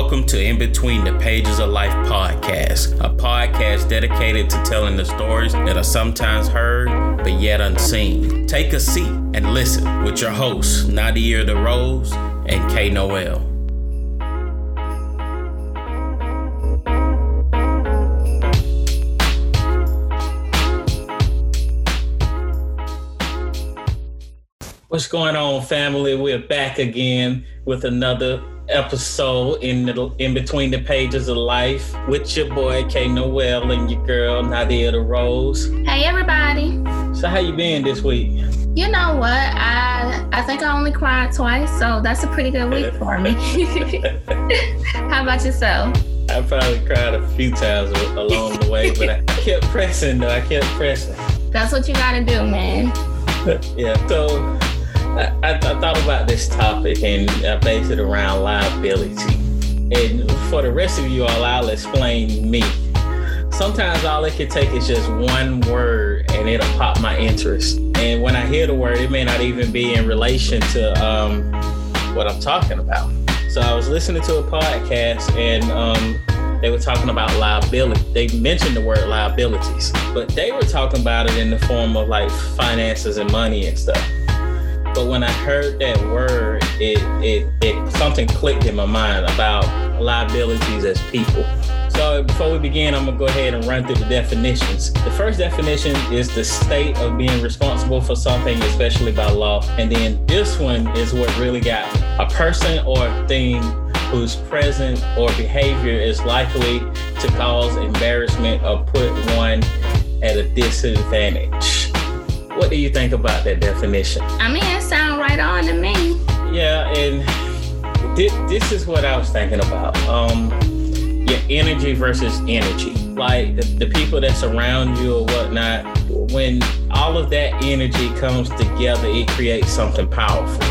Welcome to In Between the Pages of Life podcast, a podcast dedicated to telling the stories that are sometimes heard but yet unseen. Take a seat and listen with your hosts, Nadia DeRose and K Noel. What's going on, family? We're back again with another episode in the in between the pages of life with your boy K Noel and your girl Nadia DeRose. Hey everybody. So how you been this week? You know what? I I think I only cried twice, so that's a pretty good week for me. how about yourself? I probably cried a few times along the way, but I kept pressing though. I kept pressing. That's what you gotta do, man. yeah. So I, I, thought about this topic and I based it around liability. And for the rest of you all, I'll explain me. Sometimes all it can take is just one word and it'll pop my interest. And when I hear the word, it may not even be in relation to um, what I'm talking about. So I was listening to a podcast and um, they were talking about liability. They mentioned the word liabilities, but they were talking about it in the form of like finances and money and stuff. But when I heard that word, it, it, it something clicked in my mind about liabilities as people. So before we begin, I'm gonna go ahead and run through the definitions. The first definition is the state of being responsible for something, especially by law. And then this one is what really got me. A person or thing whose presence or behavior is likely to cause embarrassment or put one at a disadvantage. What do you think about that definition? I mean, it sounds right on to me. Yeah, and th- this is what I was thinking about. Um, your energy versus energy. Like the, the people that surround you or whatnot, when all of that energy comes together, it creates something powerful.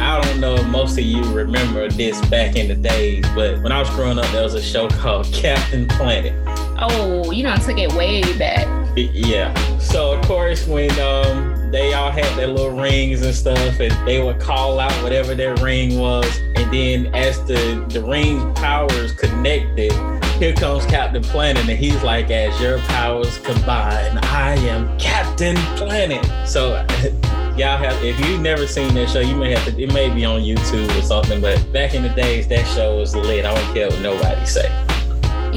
I don't know if most of you remember this back in the days, but when I was growing up, there was a show called Captain Planet. Oh, you don't took it way back. Yeah. So of course, when um, they all had their little rings and stuff, and they would call out whatever their ring was, and then as the the ring powers connected, here comes Captain Planet, and he's like, "As your powers combine, I am Captain Planet." So. y'all have if you've never seen that show, you may have to it may be on YouTube or something, but back in the days that show was lit. I don't care what nobody say.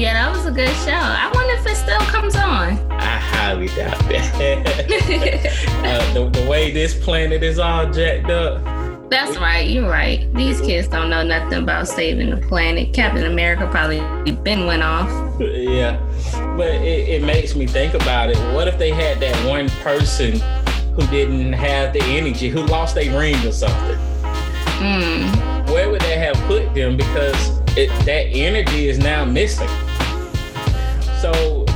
Yeah, that was a good show. I wonder if it still comes on. I highly doubt that. uh, the, the way this planet is all jacked up. That's right. You're right. These kids don't know nothing about saving the planet. Captain America probably been went off. Yeah, but it, it makes me think about it. What if they had that one person who didn't have the energy, who lost a ring or something? Mm. Where would they have put them? Because it, that energy is now missing. So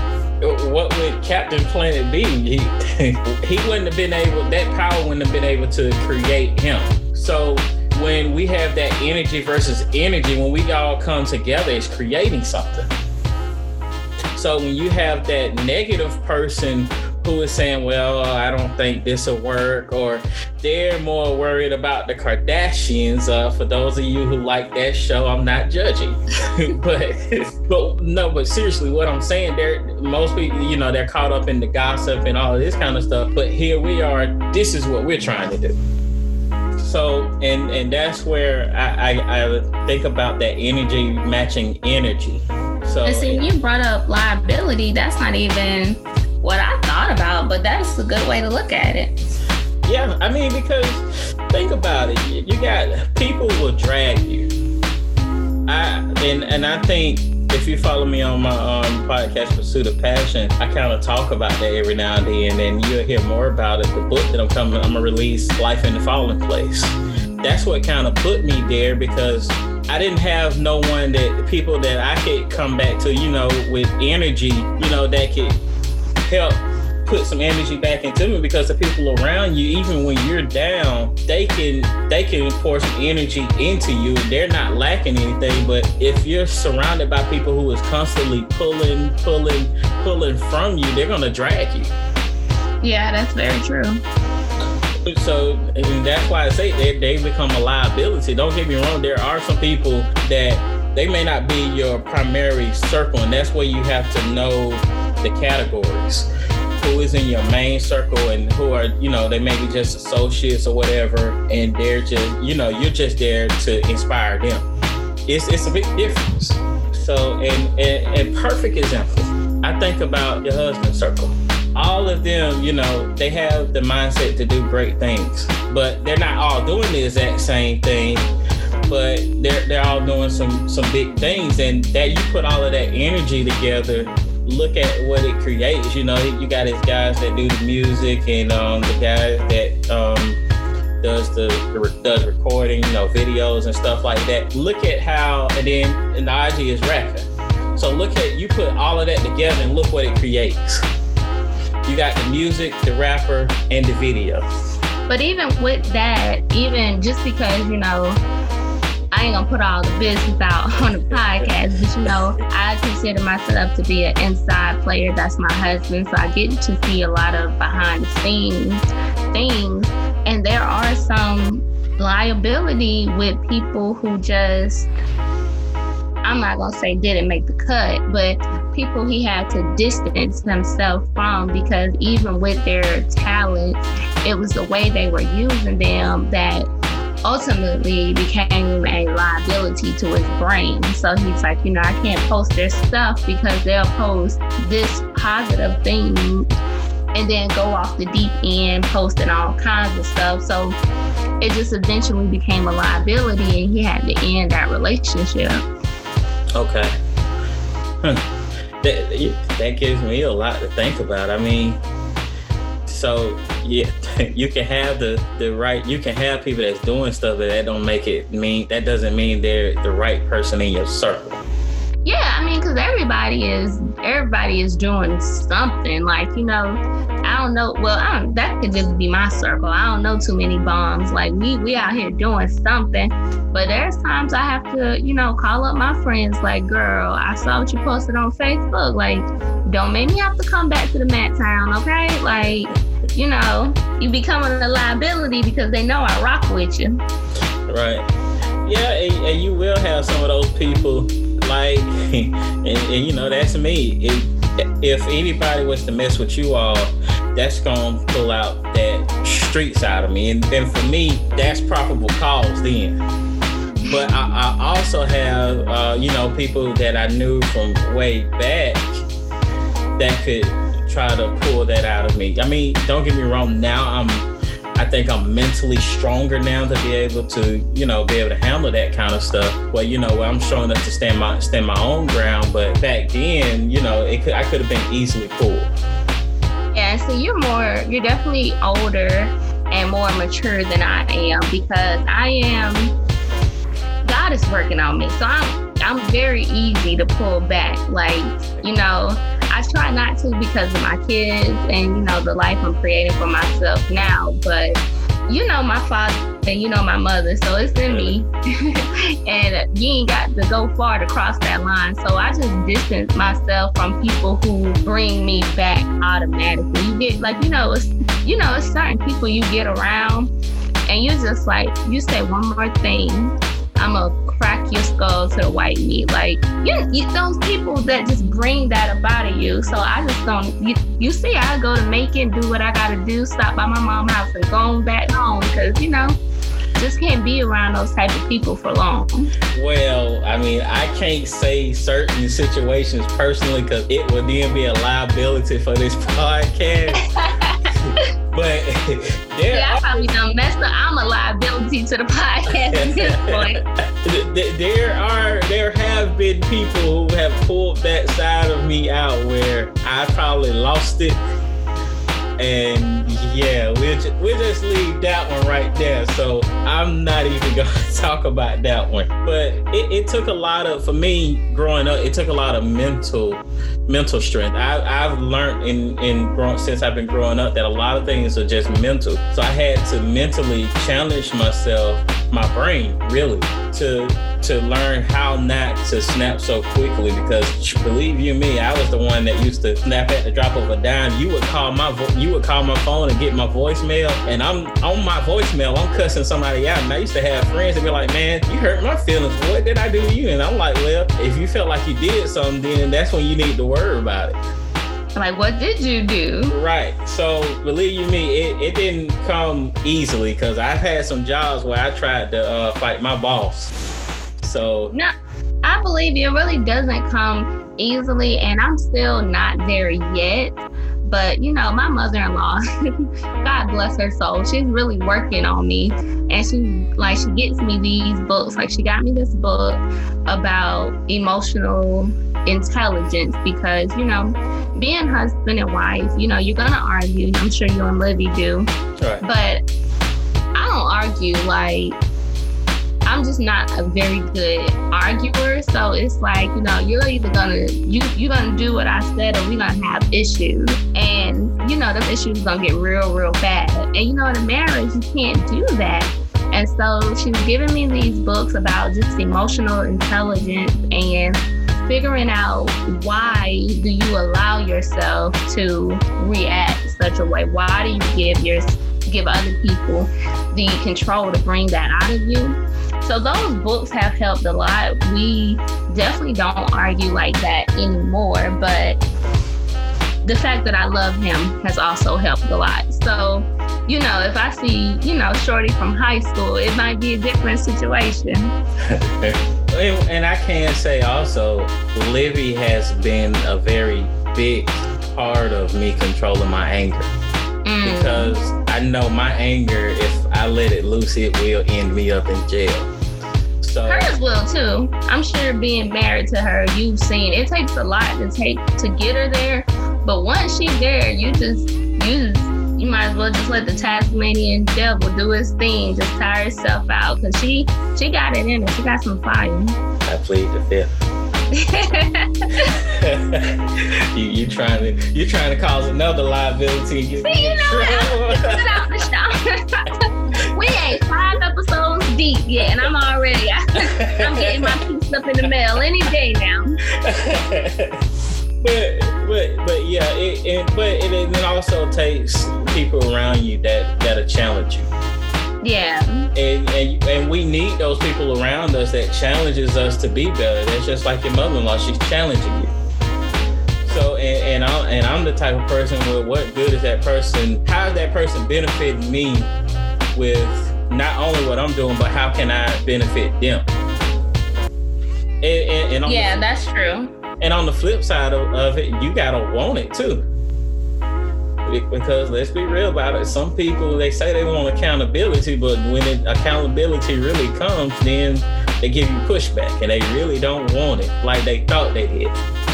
what would Captain Planet be? He, he wouldn't have been able, that power wouldn't have been able to create him. So when we have that energy versus energy, when we all come together, it's creating something. So when you have that negative person who is saying, well, I don't think this will work, or they're more worried about the Kardashians. Uh, for those of you who like that show, I'm not judging, but but no, but seriously, what I'm saying, they're most people, you know, they're caught up in the gossip and all this kind of stuff. But here we are. This is what we're trying to do. So, and and that's where I, I, I think about that energy matching energy. So, and see, you brought up liability. That's not even what I thought about, but that's a good way to look at it. Yeah, I mean, because think about it. You got people will drag you. I and and I think if you follow me on my um, podcast Pursuit of Passion, I kind of talk about that every now and then, and you'll hear more about it. The book that I'm coming, I'm gonna release, Life in the Fallen Place. That's what kind of put me there because I didn't have no one that people that I could come back to, you know, with energy, you know, that could help put some energy back into me because the people around you, even when you're down, they can they can pour some energy into you. They're not lacking anything, but if you're surrounded by people who is constantly pulling, pulling, pulling from you, they're gonna drag you. Yeah, that's very true. So and that's why I say they, they become a liability. Don't get me wrong, there are some people that they may not be your primary circle, and that's where you have to know the categories. Who is in your main circle and who are, you know, they may be just associates or whatever, and they're just, you know, you're just there to inspire them. It's it's a big difference. So, and, and, and perfect example, I think about your husband's circle all of them, you know, they have the mindset to do great things, but they're not all doing the exact same thing. But they're they're all doing some some big things, and that you put all of that energy together. Look at what it creates. You know, you got these guys that do the music, and um, the guys that um, does the does recording, you know, videos and stuff like that. Look at how, and then and Najee is rapping. So look at you put all of that together, and look what it creates. You got the music, the rapper, and the video. But even with that, even just because, you know, I ain't gonna put all the business out on the podcast, but you know, I consider myself to be an inside player. That's my husband, so I get to see a lot of behind the scenes things. And there are some liability with people who just I'm not gonna say didn't make the cut, but people he had to distance himself from because even with their talents, it was the way they were using them that ultimately became a liability to his brain. So he's like, you know, I can't post their stuff because they'll post this positive thing and then go off the deep end posting all kinds of stuff. So it just eventually became a liability and he had to end that relationship. Okay. That, that gives me a lot to think about. I mean, so yeah, you can have the the right. You can have people that's doing stuff, but that don't make it mean. That doesn't mean they're the right person in your circle. Yeah, I mean, because everybody is everybody is doing something. Like you know, I don't know. Well, I don't, that could just be my circle. I don't know too many bombs. Like we we out here doing something. But there's times I have to, you know, call up my friends. Like, girl, I saw what you posted on Facebook. Like, don't make me have to come back to the Mat Town, okay? Like, you know, you becoming a liability because they know I rock with you. Right. Yeah, and, and you will have some of those people like, and, and you know, that's me. If anybody was to mess with you all, that's gonna pull out that street side of me. And then for me, that's probable cause then. But I, I also have, uh, you know, people that I knew from way back that could try to pull that out of me. I mean, don't get me wrong. Now I'm, I think I'm mentally stronger now to be able to, you know, be able to handle that kind of stuff. Well, you know, I'm strong enough to stand my stand my own ground. But back then, you know, it could I could have been easily pulled. Yeah, so you're more, you're definitely older and more mature than I am because I am. God is working on me, so I'm I'm very easy to pull back. Like you know, I try not to because of my kids and you know the life I'm creating for myself now. But you know my father and you know my mother, so it's in me. and you ain't got to go far to cross that line. So I just distance myself from people who bring me back automatically. You get like you know it's you know it's certain people you get around, and you're just like you say one more thing, I'm a crack your skull to the white meat. Like you, you, those people that just bring that about of you. So I just don't. You, you see, I go to Macon, do what I gotta do, stop by my mom's house, and go back home because you know. Just can't be around those type of people for long. Well, I mean, I can't say certain situations personally because it would then be a liability for this podcast. But there yeah, I probably done messed up. I'm a liability to the podcast at this point. there are there have been people who have pulled that side of me out where I probably lost it. And yeah, we'll just, we'll just leave that one right there. So I'm not even gonna talk about that one. But it, it took a lot of for me growing up. It took a lot of mental mental strength. I, I've learned in in growing since I've been growing up that a lot of things are just mental. So I had to mentally challenge myself, my brain, really, to to learn how not to snap so quickly because believe you me, I was the one that used to snap at the drop of a dime. You would call my vo- you would call my phone and get my voicemail, and I'm on my voicemail. I'm cussing somebody out, and I used to have friends that be like, "Man, you hurt my feelings. What did I do to you?" And I'm like, "Well, if you felt like you did something, then that's when you need to worry about it." Like, what did you do? Right. So, believe you me, it, it didn't come easily because I've had some jobs where I tried to uh, fight my boss. So, no, I believe it really doesn't come easily, and I'm still not there yet. But you know, my mother-in-law, God bless her soul, she's really working on me, and she like she gets me these books. Like she got me this book about emotional intelligence because you know being husband and wife you know you're gonna argue i'm sure you and livy do right. but i don't argue like i'm just not a very good arguer so it's like you know you're either gonna you you're gonna do what i said or we're gonna have issues. And you know those issues gonna get real real bad. And you know in a marriage you can't do that. And so she's giving me these books about just emotional intelligence and figuring out why do you allow yourself to react such a way? Why do you give your give other people the control to bring that out of you? So those books have helped a lot. We definitely don't argue like that anymore, but the fact that I love him has also helped a lot. So, you know, if I see, you know, Shorty from high school, it might be a different situation. and I can say also, Livy has been a very big part of me controlling my anger. Mm. Because I know my anger, if I let it loose, it will end me up in jail. So hers will too. I'm sure being married to her, you've seen it takes a lot to take to get her there. But once she's there, you just you just you might as well just let the Tasmanian devil do his thing, just tire herself out, cause she she got it in her. She got some fire. I plead the fifth. you you trying to you trying to cause another liability. See, you know out the we ain't five episodes deep yet, and I'm already I'm getting my piece up in the mail any day now. but but but yeah, it, it but it, it also takes people around you that that'll challenge you. Yeah. And, and and we need those people around us that challenges us to be better. That's just like your mother-in-law; she's challenging you. So and and I'm and I'm the type of person where what good is that person? How is that person benefiting me with not only what I'm doing, but how can I benefit them? And, and, and yeah, the, that's true. And on the flip side of, of it, you gotta want it too because let's be real about it. Some people they say they want accountability, but when it, accountability really comes, then they give you pushback, and they really don't want it like they thought they did.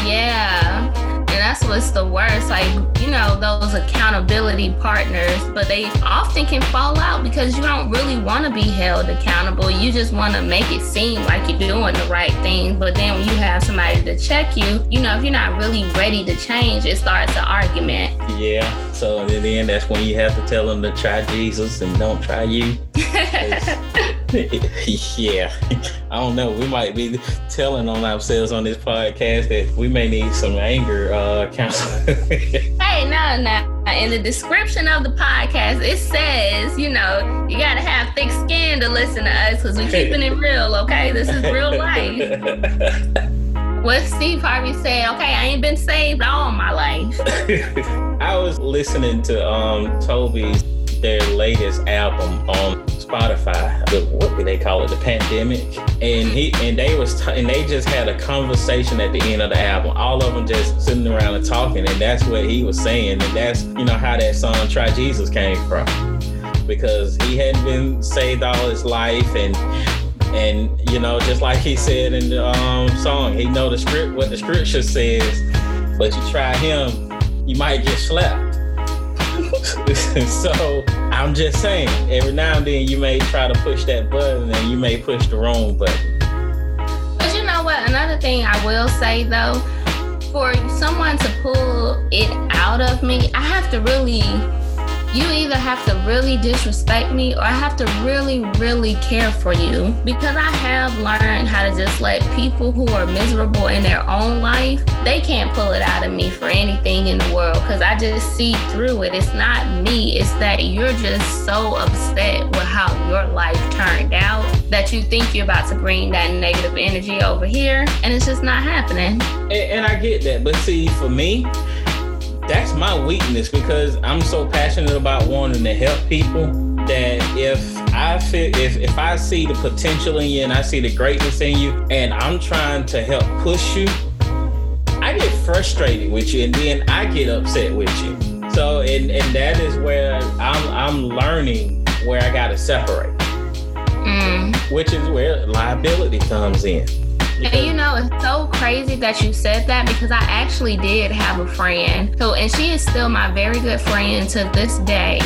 Yeah and that's what's the worst. Like, you know, those accountability partners, but they often can fall out because you don't really want to be held accountable. You just want to make it seem like you're doing the right thing. But then when you have somebody to check you, you know, if you're not really ready to change, it starts an argument. Yeah. So in the end, that's when you have to tell them to try Jesus and don't try you. yeah, I don't know. We might be telling on ourselves on this podcast that we may need some anger uh, counseling. hey, no, no. In the description of the podcast, it says, you know, you got to have thick skin to listen to us because we're keeping it real, okay? This is real life. what Steve Harvey said, okay, I ain't been saved all my life. I was listening to um Toby's their latest album on Spotify. The, what do they call it? The pandemic. And he and they was t- and they just had a conversation at the end of the album. All of them just sitting around and talking, and that's what he was saying. And that's you know how that song "Try Jesus" came from, because he hadn't been saved all his life, and and you know just like he said in the um, song, he know the script what the scripture says, but you try him, you might get slapped. so I'm just saying, every now and then you may try to push that button and you may push the wrong button. But you know what? Another thing I will say though, for someone to pull it out of me, I have to really you either have to really disrespect me or I have to really, really care for you because I have learned how to just let people who are miserable in their own life, they can't pull it out of me for anything in the world because I just see through it. It's not me, it's that you're just so upset with how your life turned out that you think you're about to bring that negative energy over here and it's just not happening. And, and I get that. But see, for me, that's my weakness because I'm so passionate about wanting to help people that if I feel if if I see the potential in you and I see the greatness in you and I'm trying to help push you, I get frustrated with you and then I get upset with you. So and and that is where I'm I'm learning where I gotta separate. Mm. Which is where liability comes in. And you know, it's so crazy that you said that because I actually did have a friend. who, and she is still my very good friend to this day.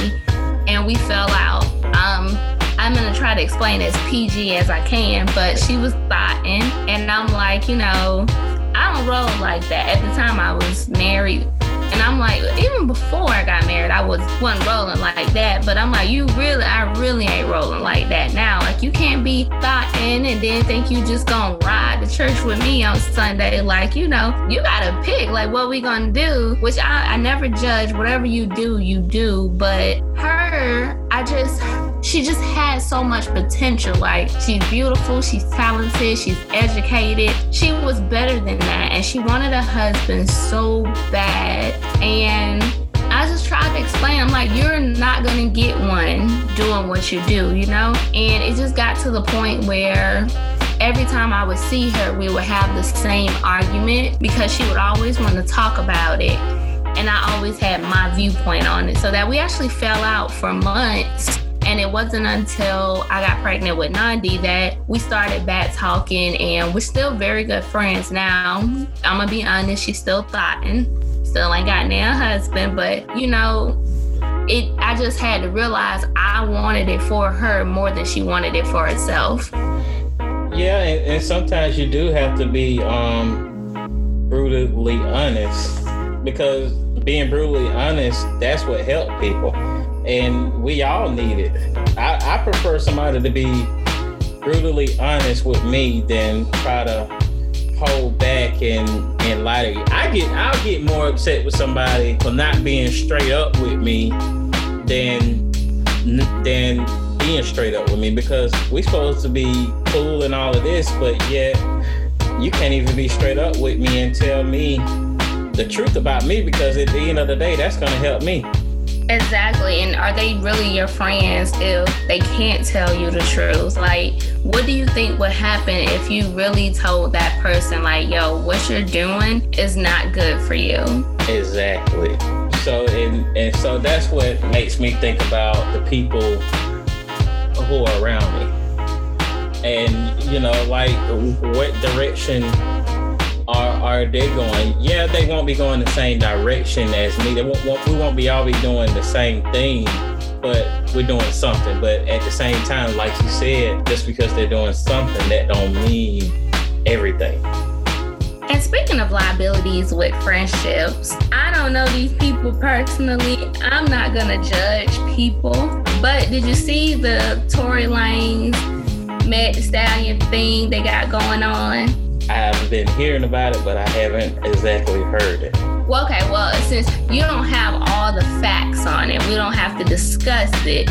And we fell out. Um, I'm gonna try to explain as PG as I can, but she was thotting, and I'm like, you know, I don't roll like that. At the time, I was married and I'm like, even before I got married, I was wasn't rolling like that. But I'm like, you really, I really ain't rolling like that now. Like you can't be thought in and then think you just gonna ride to church with me on Sunday. Like, you know, you gotta pick like what we gonna do, which I, I never judge. Whatever you do, you do. But her, I just she just had so much potential. Like she's beautiful, she's talented, she's educated. She was better than that, and she wanted a husband so bad. And I just tried to explain. I'm like, you're not gonna get one doing what you do, you know. And it just got to the point where every time I would see her, we would have the same argument because she would always want to talk about it. And I always had my viewpoint on it. So that we actually fell out for months and it wasn't until I got pregnant with Nandi that we started back talking, and we're still very good friends now. I'm gonna be honest, she's still thotting, still ain't got a husband, but you know, it. I just had to realize I wanted it for her more than she wanted it for herself. Yeah, and, and sometimes you do have to be um, brutally honest because being brutally honest, that's what helped people and we all need it. I, I prefer somebody to be brutally honest with me than try to hold back and and lie to you. I get I'll get more upset with somebody for not being straight up with me than than being straight up with me because we supposed to be cool and all of this, but yet you can't even be straight up with me and tell me the truth about me because at the end of the day that's gonna help me. Exactly. And are they really your friends if they can't tell you the truth? Like, what do you think would happen if you really told that person, like, yo, what you're doing is not good for you? Exactly. So, and, and so that's what makes me think about the people who are around me. And, you know, like, what direction are are they going? Yeah, they won't be going the same direction as me. They won't, won't, we won't be all be doing the same thing, but we're doing something. But at the same time, like you said, just because they're doing something, that don't mean everything. And speaking of liabilities with friendships, I don't know these people personally. I'm not gonna judge people. But did you see the Tory Lanez Meg Stallion thing they got going on? I've been hearing about it, but I haven't exactly heard it. Well, okay, well, since you don't have all the facts on it, we don't have to discuss it.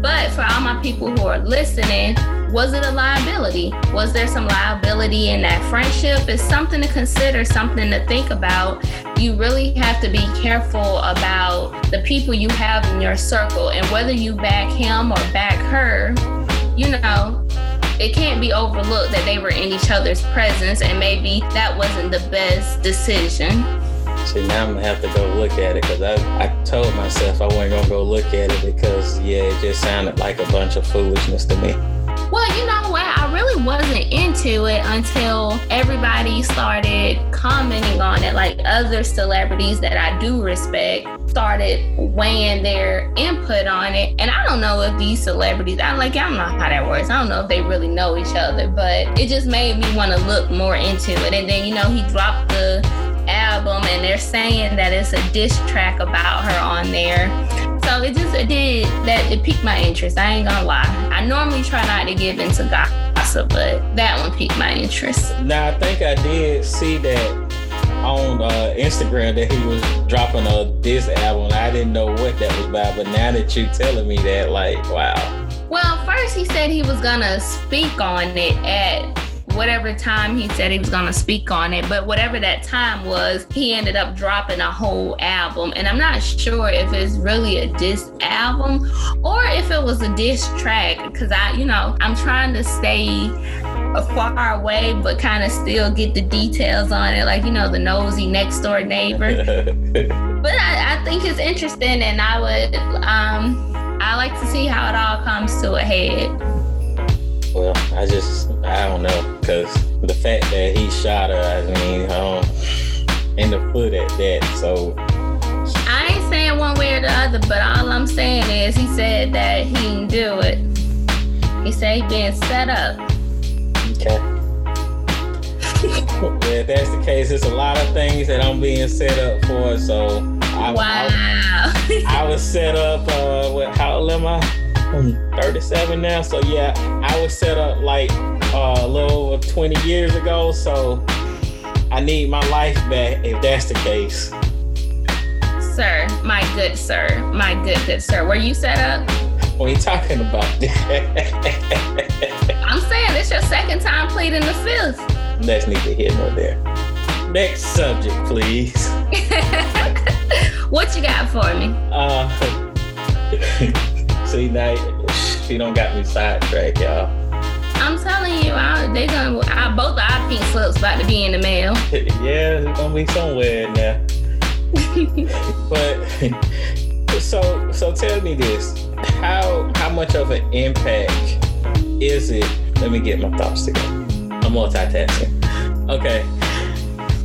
But for all my people who are listening, was it a liability? Was there some liability in that friendship? It's something to consider, something to think about. You really have to be careful about the people you have in your circle and whether you back him or back her. You know, it can't be overlooked that they were in each other's presence and maybe that wasn't the best decision. See, now I'm gonna have to go look at it because I, I told myself I wasn't gonna go look at it because, yeah, it just sounded like a bunch of foolishness to me. Well, you know what? I really wasn't into it until everybody started commenting on it. Like other celebrities that I do respect started weighing their input on it. And I don't know if these celebrities, I'm like, I don't know how that works. I don't know if they really know each other, but it just made me want to look more into it. And then, you know, he dropped the album and they're saying that it's a diss track about her on there. So it just it did that it piqued my interest. I ain't gonna lie. I normally try not to get into gossip, but that one piqued my interest. Now I think I did see that on uh, Instagram that he was dropping a diss album. I didn't know what that was about, but now that you're telling me that, like, wow. Well, first he said he was gonna speak on it at whatever time he said he was going to speak on it, but whatever that time was, he ended up dropping a whole album. And I'm not sure if it's really a diss album or if it was a diss track because I, you know, I'm trying to stay far away, but kind of still get the details on it, like, you know, the nosy next door neighbor. but I, I think it's interesting and I would, um, I like to see how it all comes to a head. Well, I just I don't know because the fact that he shot her, I mean, um, in the foot at that. So I ain't saying one way or the other, but all I'm saying is he said that he didn't do it. He said he being set up. Okay. well, if that's the case, there's a lot of things that I'm being set up for. So I, wow. I, I was set up. Uh, with, how old am I? I'm 37 now, so yeah, I was set up like uh, a little over 20 years ago. So I need my life back if that's the case. Sir, my good sir, my good good sir, were you set up? What are you talking about? I'm saying it's your second time pleading the fifth. That's neither here nor there. Next subject, please. what you got for me? Uh, See now she don't got me sidetracked, y'all. I'm telling you, I, they gonna I, both our pink slips about to be in the mail. yeah, it's gonna be somewhere now. but so so tell me this: how how much of an impact is it? Let me get my thoughts together. I'm multitasking. Okay,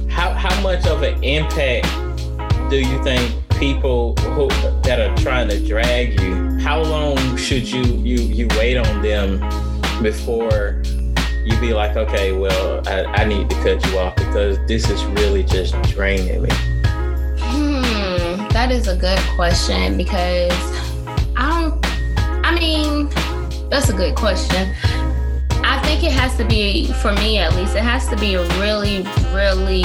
how how much of an impact do you think people who that are trying to drag you, how long should you you you wait on them before you be like, okay, well, I, I need to cut you off because this is really just draining me? Hmm, that is a good question because I don't. I mean, that's a good question. I think it has to be, for me at least, it has to be a really, really,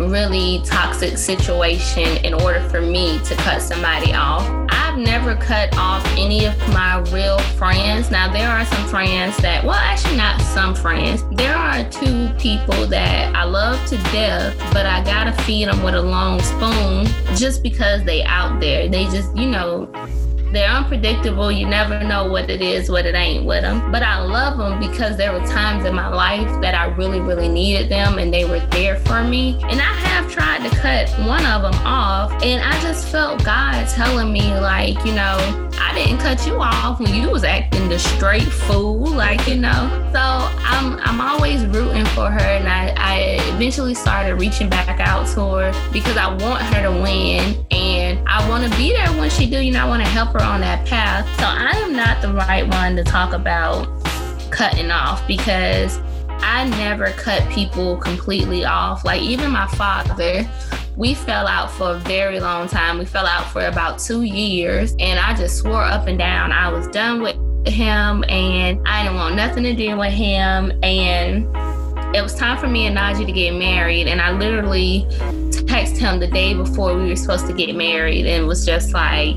really toxic situation in order for me to cut somebody off. Never cut off any of my real friends. Now, there are some friends that, well, actually, not some friends. There are two people that I love to death, but I gotta feed them with a long spoon just because they out there. They just, you know, they're unpredictable. You never know what it is, what it ain't with them. But I love them because there were times in my life that I really, really needed them and they were there for me. And I have tried to cut one of them off. And I just felt God telling me, like, you know, I didn't cut you off when you was acting the straight fool, like, you know. So I'm I'm always rooting for her and I, I eventually started reaching back out to her because I want her to win and I want to be there when she do, you know, I want to help her her on that path. So I am not the right one to talk about cutting off because I never cut people completely off. Like even my father, we fell out for a very long time. We fell out for about two years, and I just swore up and down I was done with him and I didn't want nothing to do with him. And it was time for me and Najee to get married, and I literally texted him the day before we were supposed to get married and was just like,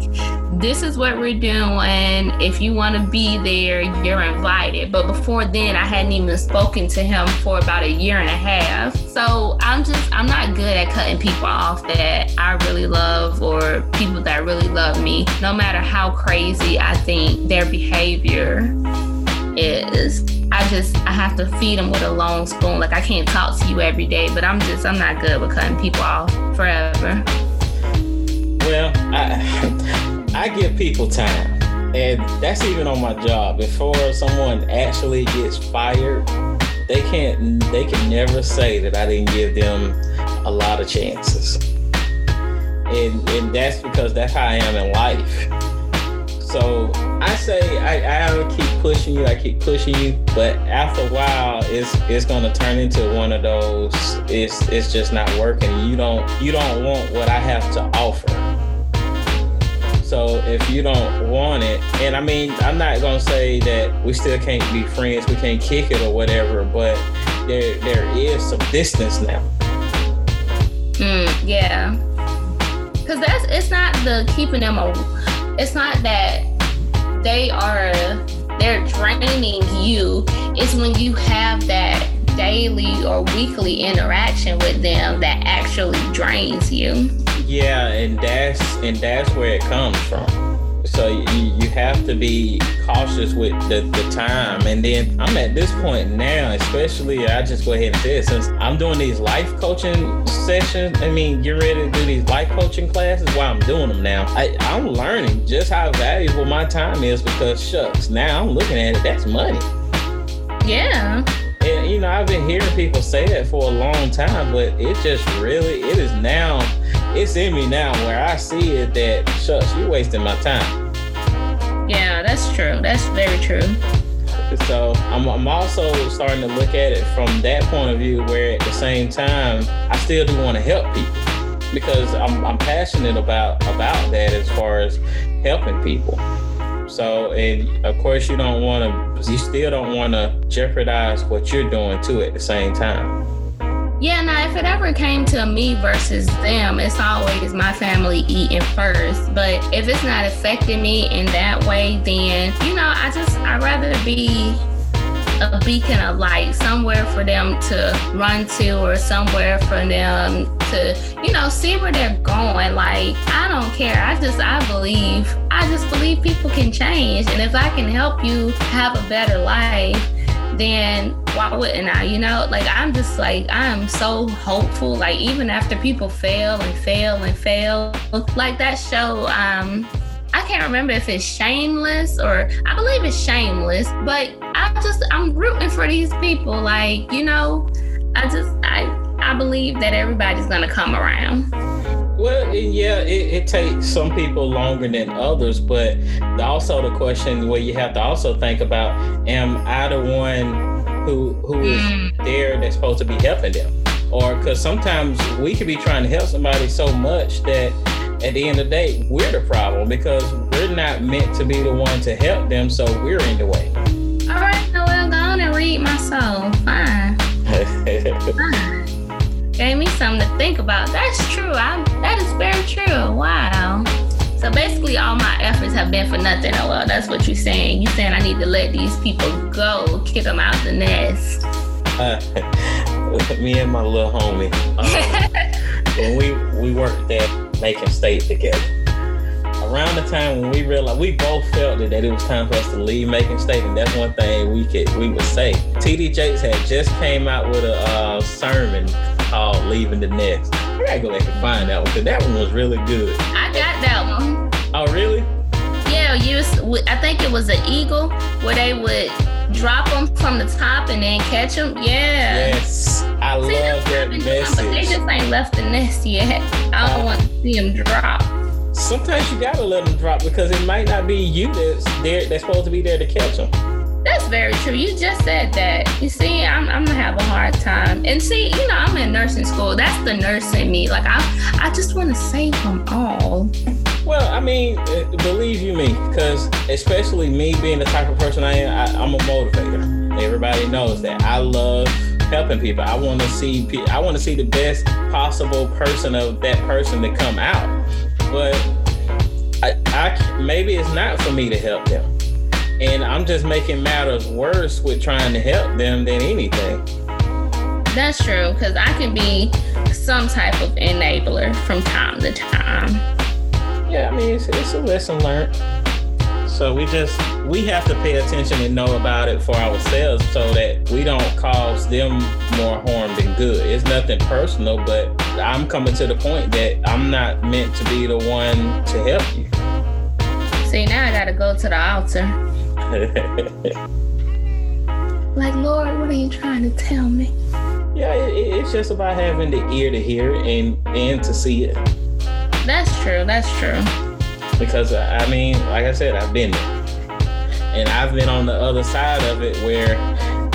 this is what we're doing. If you want to be there, you're invited. But before then, I hadn't even spoken to him for about a year and a half. So I'm just, I'm not good at cutting people off that I really love or people that really love me, no matter how crazy I think their behavior is. I just I have to feed them with a long spoon. Like I can't talk to you every day, but I'm just I'm not good with cutting people off forever. Well, I I give people time. And that's even on my job. Before someone actually gets fired, they can't they can never say that I didn't give them a lot of chances. And and that's because that's how I am in life so I say I, I keep pushing you, I keep pushing you, but after a while, it's it's gonna turn into one of those. It's it's just not working. You don't you don't want what I have to offer. So if you don't want it, and I mean, I'm not gonna say that we still can't be friends, we can't kick it or whatever, but there there is some distance now. Mm, yeah. Cause that's it's not the keeping them a it's not that they are they're draining you. It's when you have that daily or weekly interaction with them that actually drains you. Yeah, and that's and that's where it comes from so you, you have to be cautious with the, the time. And then i'm at this point now especially i just go ahead and say it since i'm doing these life coaching sessions i mean you're ready to do these life coaching classes while i'm doing them now. I, i'm learning just how valuable my time is because shucks now i'm looking at it that's money. Yeah. And you know i've been hearing people say that for a long time but it just really it is now it's in me now where I see it that shucks, you're wasting my time. Yeah, that's true. That's very true. So I'm, I'm also starting to look at it from that point of view, where at the same time I still do want to help people because I'm, I'm passionate about about that as far as helping people. So, and of course, you don't want to, you still don't want to jeopardize what you're doing too at the same time. Yeah, now if it ever came to me versus them, it's always my family eating first. But if it's not affecting me in that way, then you know, I just I'd rather be a beacon of light, somewhere for them to run to or somewhere for them to, you know, see where they're going. Like, I don't care. I just I believe I just believe people can change. And if I can help you have a better life, then why wouldn't I? You know, like I'm just like I'm so hopeful. Like even after people fail and fail and fail, like that show. Um, I can't remember if it's Shameless or I believe it's Shameless, but I just I'm rooting for these people. Like you know, I just I I believe that everybody's gonna come around. Well, yeah, it, it, takes some people longer than others, but also the question where you have to also think about: Am I the one who who is mm. there that's supposed to be helping them? Or because sometimes we could be trying to help somebody so much that at the end of the day, we're the problem because we're not meant to be the one to help them, so we're in the way. All right, Noel, go on and read my soul. Fine. Fine gave me something to think about. That's true. I, that is very true. Wow. So basically, all my efforts have been for nothing. Oh well, that's what you're saying. You're saying I need to let these people go, kick them out the nest. Uh, me and my little homie, um, when we we worked at Macon State together. Around the time when we realized we both felt that, that it was time for us to leave Macon State, and that's one thing we could we would say. TD Jakes had just came out with a uh, sermon called Leaving the Nest. I gotta go back and find that one because that one was really good. I got Oh, really? Yeah, you. I think it was an eagle where they would drop them from the top and then catch them. Yeah. Yes, I see, love that message. But they just ain't left the nest yet. I don't uh, want to see them drop. Sometimes you gotta let them drop because it might not be you that's there that's supposed to be there to catch them. That's very true. You just said that. You see, I'm, I'm gonna have a hard time. And see, you know, I'm in nursing school. That's the nurse in me. Like I, I just want to save them all. Well, I mean, uh, believe you me, because especially me being the type of person I am, I, I'm a motivator. Everybody knows that. I love helping people. I want to see, I want to see the best possible person of that person to come out. But I, I maybe it's not for me to help them and I'm just making matters worse with trying to help them than anything. That's true, because I can be some type of enabler from time to time. Yeah, I mean, it's, it's a lesson learned. So we just we have to pay attention and know about it for ourselves so that we don't cause them more harm than good. It's nothing personal, but I'm coming to the point that I'm not meant to be the one to help you. See, now I gotta go to the altar. like, Lord, what are you trying to tell me? Yeah, it, it's just about having the ear to hear and and to see it. That's true. That's true. Because uh, I mean, like I said, I've been there, and I've been on the other side of it where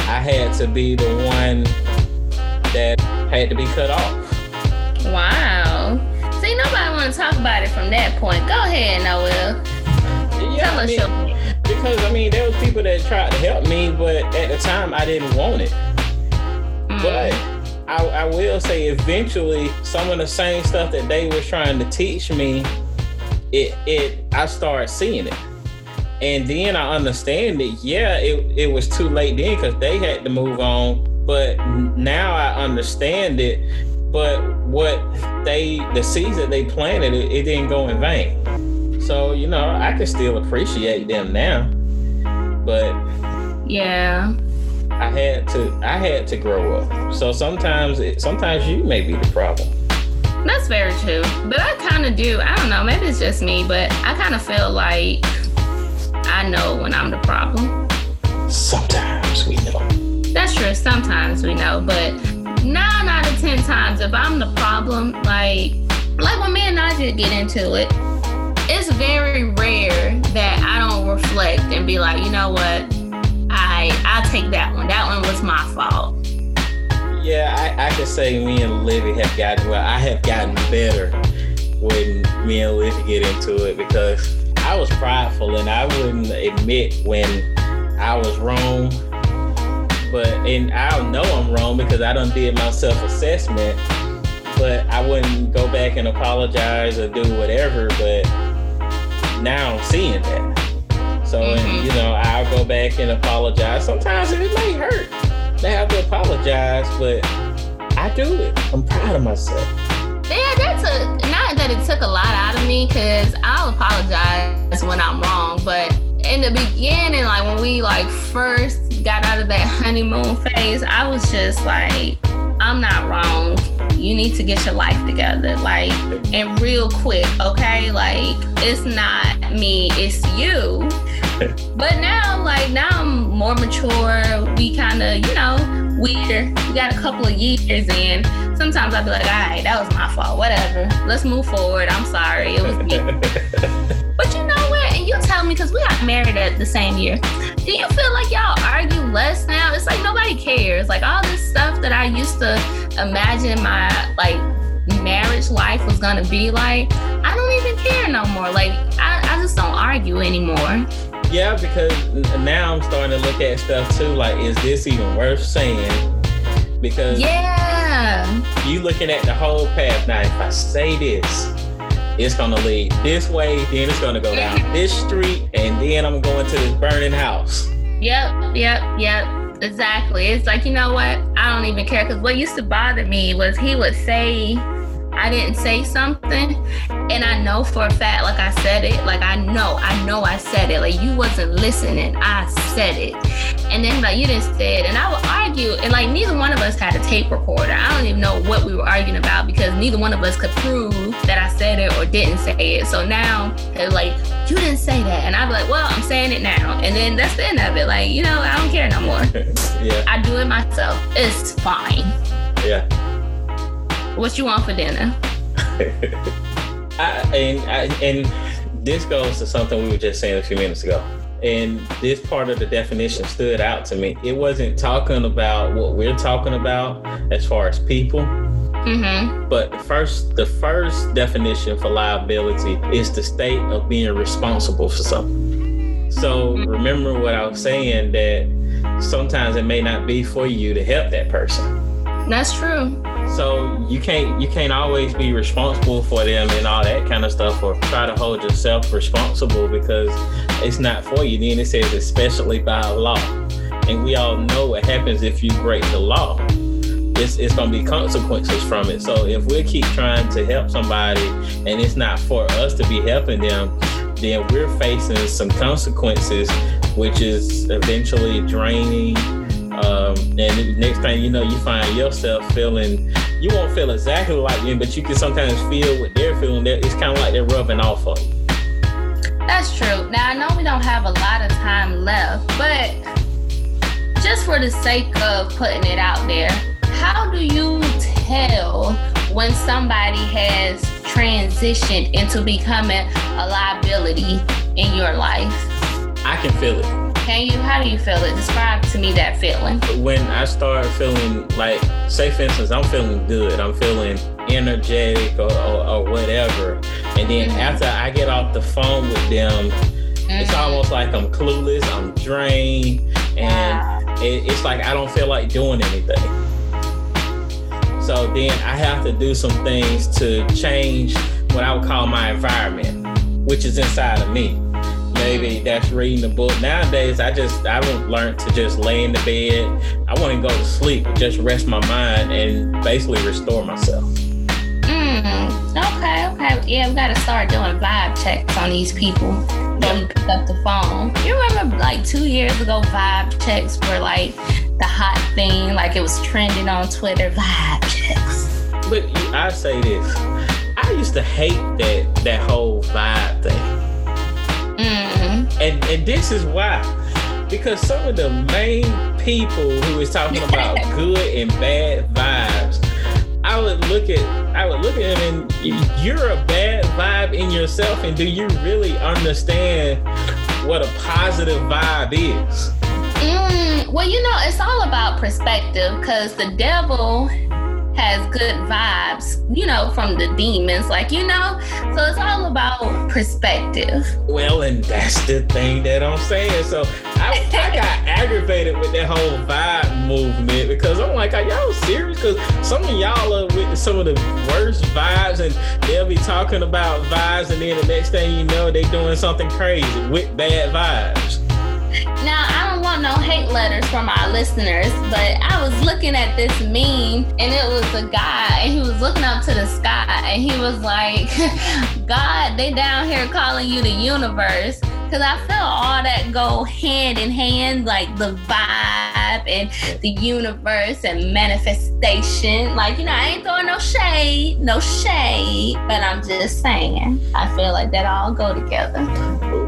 I had to be the one that had to be cut off. Wow. See, nobody want to talk about it from that point. Go ahead, Noel. Yeah, Tell I mean, your because I mean, there was people that tried to help me, but at the time I didn't want it. Mm. But I, I will say, eventually, some of the same stuff that they were trying to teach me, it it I started seeing it, and then I understand it. Yeah, it it was too late then because they had to move on, but now I understand it. But what they the seeds that they planted, it, it didn't go in vain. So you know, I can still appreciate them now, but yeah I had to I had to grow up. So sometimes it, sometimes you may be the problem. That's very true. But I kind of do. I don't know. Maybe it's just me, but I kind of feel like I know when I'm the problem. Sometimes we know. That's true. Sometimes we know, but nine out of ten times, if I'm the problem, like like when me and Nadia get into it, it's very rare that I don't reflect and be like, you know what, I I'll take that one. That one was my fault. Yeah, I, I could say me and Livy have gotten well. I have gotten better when me and Livy get into it because I was prideful and I wouldn't admit when I was wrong. But and I don't know I'm wrong because I done did my self assessment. But I wouldn't go back and apologize or do whatever. But now seeing that. So, mm-hmm. and, you know, I'll go back and apologize. Sometimes it may hurt to have to apologize, but I do it. I'm proud of myself. Yeah, that took not that it took a lot out of me because I'll apologize when I'm wrong, but in the beginning, like when we like first got out of that honeymoon phase, I was just like, I'm not wrong. You need to get your life together. Like, and real quick, okay? Like, it's not me, it's you. but now, like, now I'm more mature. We kind of, you know, we're, we got a couple of years in. Sometimes I'll be like, all right, that was my fault. Whatever. Let's move forward. I'm sorry. It was me. but you know what? And you tell me, because we got married at the same year. Do you feel like y'all argue less now? It's like nobody cares. Like all this stuff that I used to imagine my like marriage life was gonna be like, I don't even care no more. Like I, I just don't argue anymore. Yeah, because now I'm starting to look at stuff too. Like, is this even worth saying? Because yeah, you looking at the whole path. Now, if I say this, it's gonna lead this way, then it's gonna go down this street, and then I'm going to this burning house. Yep, yep, yep. Exactly. It's like, you know what? I don't even care. Because what used to bother me was he would say I didn't say something and I know for a fact like I said it like I know I know I said it. Like you wasn't listening I said it. And then like you didn't say it and I would argue and like neither one of us had a tape recorder. I don't even know what we were arguing about because neither one of us could prove that I said it or didn't say it. So now it's like you didn't say that. And I'd be like well I'm saying it now. And then that's the end of it. Like you know I don't care no more. Yeah. I do it myself. It's fine. Yeah what you want for dinner? I, and I, and this goes to something we were just saying a few minutes ago. And this part of the definition stood out to me. It wasn't talking about what we're talking about as far as people. Mm-hmm. But the first, the first definition for liability is the state of being responsible for something. So mm-hmm. remember what I was saying that sometimes it may not be for you to help that person. That's true. So you can't you can't always be responsible for them and all that kind of stuff, or try to hold yourself responsible because it's not for you. Then it says especially by law, and we all know what happens if you break the law. It's, it's going to be consequences from it. So if we keep trying to help somebody and it's not for us to be helping them, then we're facing some consequences, which is eventually draining um, and next thing you know, you find yourself feeling, you won't feel exactly like them, but you can sometimes feel what they're feeling. It's kind of like they're rubbing off on you. That's true. Now, I know we don't have a lot of time left, but just for the sake of putting it out there, how do you tell when somebody has transitioned into becoming a liability in your life? I can feel it Can you? How do you feel it? Describe to me that feeling. When I start feeling like, say for instance, I'm feeling good. I'm feeling energetic or, or, or whatever, and then mm-hmm. after I get off the phone with them, mm-hmm. it's almost like I'm clueless. I'm drained, and wow. it, it's like I don't feel like doing anything. So then I have to do some things to change what I would call my environment, which is inside of me maybe that's reading the book. Nowadays, I just I have learned to just lay in the bed. I want to go to sleep, just rest my mind and basically restore myself. Mm, okay, okay. Yeah, we got to start doing vibe checks on these people when you pick up the phone. You remember like two years ago, vibe checks were like the hot thing, like it was trending on Twitter. Vibe checks. But I say this, I used to hate that that whole vibe thing. And and this is why. Because some of the main people who is talking about good and bad vibes, I would look at I would look at them and you're a bad vibe in yourself, and do you really understand what a positive vibe is? Mm, well, you know, it's all about perspective because the devil has good vibes, you know, from the demons, like, you know? So it's all about perspective. Well, and that's the thing that I'm saying. So I, I got aggravated with that whole vibe movement because I'm like, are y'all serious? Because some of y'all are with some of the worst vibes and they'll be talking about vibes and then the next thing you know, they doing something crazy with bad vibes. Now, want no hate letters from our listeners, but I was looking at this meme and it was a guy and he was looking up to the sky and he was like, God, they down here calling you the universe. Cause I feel all that go hand in hand, like the vibe and the universe and manifestation. Like, you know, I ain't throwing no shade, no shade, but I'm just saying, I feel like that all go together.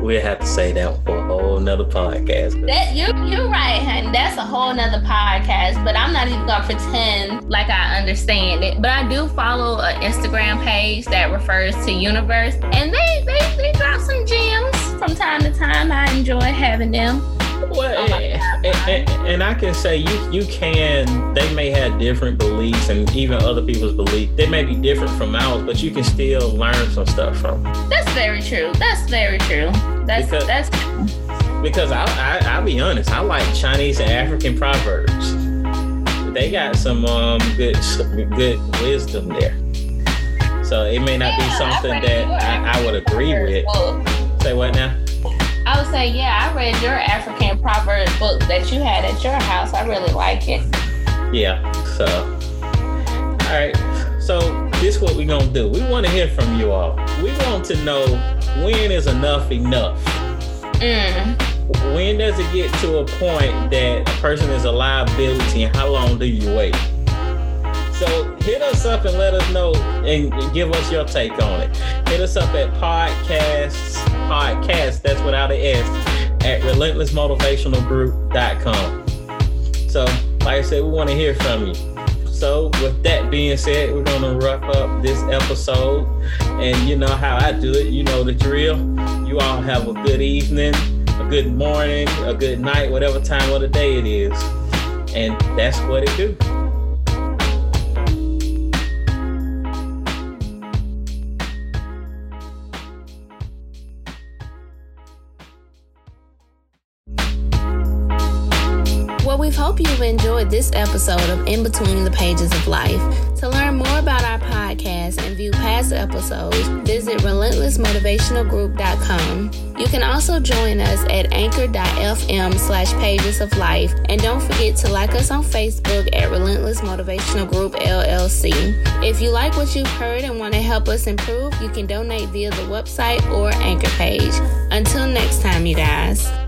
We'll have to say that for a whole nother podcast. That you you're right, honey. That's a whole nother podcast. But I'm not even gonna pretend like I understand it. But I do follow an Instagram page that refers to universe, and they they, they drop some gems from time to time. I enjoy having them. Well, oh and, and, and, I can say you you can. They may have different beliefs, and even other people's beliefs. They may be different from ours, but you can still learn some stuff from. Them. That's very true. That's very true. That's because, that's. Because I, I I'll be honest, I like Chinese and African proverbs. They got some um good good wisdom there. So it may not yeah, be something that I, I would agree with. Say what now? I would say, yeah, I read your African proverb book that you had at your house. I really like it. Yeah. So, all right. So this what we're gonna do. We want to hear from you all. We want to know when is enough enough. Mm. When does it get to a point that a person is a liability, and how long do you wait? So hit us up and let us know and give us your take on it. Hit us up at podcasts, podcast, that's without an S, at relentlessmotivationalgroup.com. So, like I said, we want to hear from you. So, with that being said, we're going to wrap up this episode. And you know how I do it, you know the drill. You all have a good evening, a good morning, a good night, whatever time of the day it is. And that's what it do. This episode of In Between the Pages of Life. To learn more about our podcast and view past episodes, visit relentlessmotivationalgroup.com. You can also join us at anchor.fm slash pages of life. And don't forget to like us on Facebook at Relentless Motivational Group LLC. If you like what you've heard and want to help us improve, you can donate via the website or anchor page. Until next time, you guys.